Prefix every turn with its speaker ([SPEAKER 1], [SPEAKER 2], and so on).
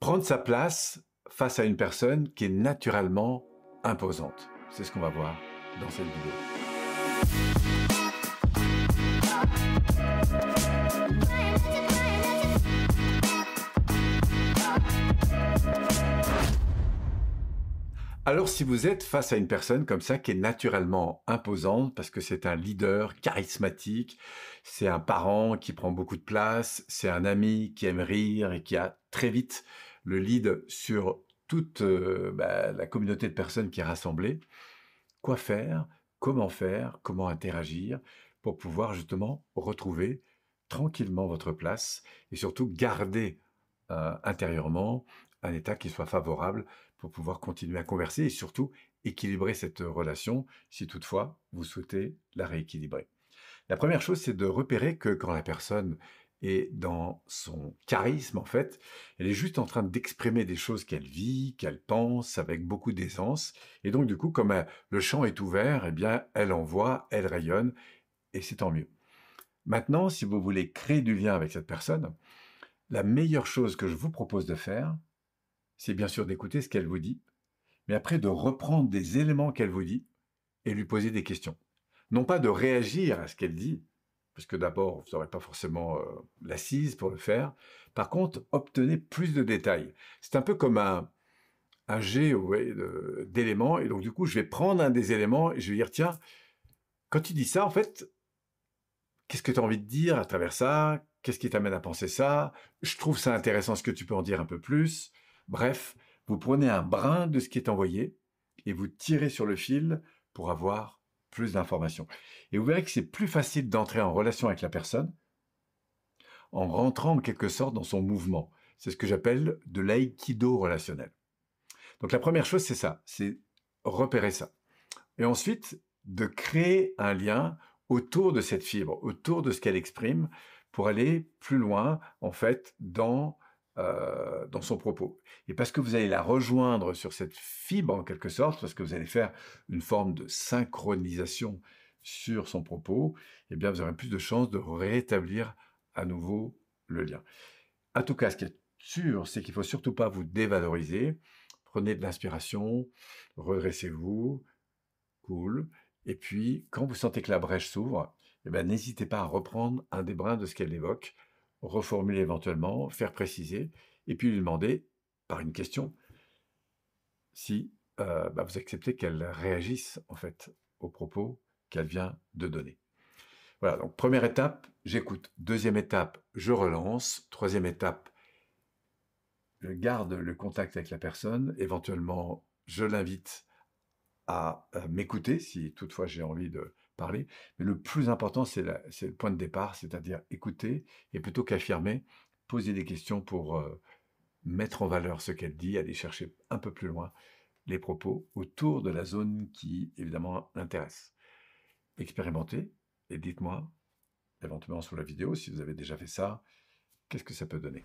[SPEAKER 1] Prendre sa place face à une personne qui est naturellement imposante. C'est ce qu'on va voir dans cette vidéo. Alors si vous êtes face à une personne comme ça qui est naturellement imposante parce que c'est un leader charismatique, c'est un parent qui prend beaucoup de place, c'est un ami qui aime rire et qui a très vite le lead sur toute euh, bah, la communauté de personnes qui est rassemblée, quoi faire, comment faire, comment interagir pour pouvoir justement retrouver tranquillement votre place et surtout garder euh, intérieurement un état qui soit favorable pour pouvoir continuer à converser et surtout équilibrer cette relation si toutefois vous souhaitez la rééquilibrer. La première chose, c'est de repérer que quand la personne est dans son charisme, en fait, elle est juste en train d'exprimer des choses qu'elle vit, qu'elle pense avec beaucoup d'aisance. Et donc, du coup, comme euh, le champ est ouvert, eh bien, elle envoie, elle rayonne, et c'est tant mieux. Maintenant, si vous voulez créer du lien avec cette personne, la meilleure chose que je vous propose de faire, c'est bien sûr d'écouter ce qu'elle vous dit, mais après de reprendre des éléments qu'elle vous dit et lui poser des questions. Non pas de réagir à ce qu'elle dit, parce que d'abord, vous n'aurez pas forcément euh, l'assise pour le faire. Par contre, obtenez plus de détails. C'est un peu comme un, un jet d'éléments, et donc du coup, je vais prendre un des éléments et je vais dire, tiens, quand tu dis ça, en fait, qu'est-ce que tu as envie de dire à travers ça? Qu'est-ce qui t'amène à penser ça? Je trouve ça intéressant ce que tu peux en dire un peu plus? Bref, vous prenez un brin de ce qui est envoyé et vous tirez sur le fil pour avoir plus d'informations. Et vous verrez que c'est plus facile d'entrer en relation avec la personne en rentrant en quelque sorte dans son mouvement. C'est ce que j'appelle de l'aïkido relationnel. Donc la première chose, c'est ça, c'est repérer ça. Et ensuite, de créer un lien autour de cette fibre, autour de ce qu'elle exprime, pour aller plus loin, en fait, dans euh, dans son propos. Et parce que vous allez la rejoindre sur cette fibre en quelque sorte, parce que vous allez faire une forme de synchronisation sur son propos, eh bien vous aurez plus de chances de rétablir à nouveau le lien. En tout cas, ce qui est sûr, c'est qu'il faut surtout pas vous dévaloriser. Prenez de l'inspiration, redressez-vous, cool. Et puis, quand vous sentez que la brèche s'ouvre, eh n'hésitez pas à reprendre un des brins de ce qu'elle évoque reformuler éventuellement, faire préciser, et puis lui demander, par une question, si euh, bah, vous acceptez qu'elle réagisse en fait aux propos qu'elle vient de donner. Voilà, donc première étape, j'écoute. Deuxième étape, je relance. Troisième étape, je garde le contact avec la personne. Éventuellement, je l'invite à, m'écouter si toutefois j'ai envie de parler. Mais le plus important, c'est le point de départ, c'est-à-dire écouter et plutôt qu'affirmer, poser des questions pour euh, mettre en valeur ce qu'elle dit, aller chercher un peu plus loin les propos autour de la zone qui évidemment l'intéresse. Expérimentez et dites-moi éventuellement sur la vidéo si vous avez déjà fait ça, qu'est-ce que ça peut donner?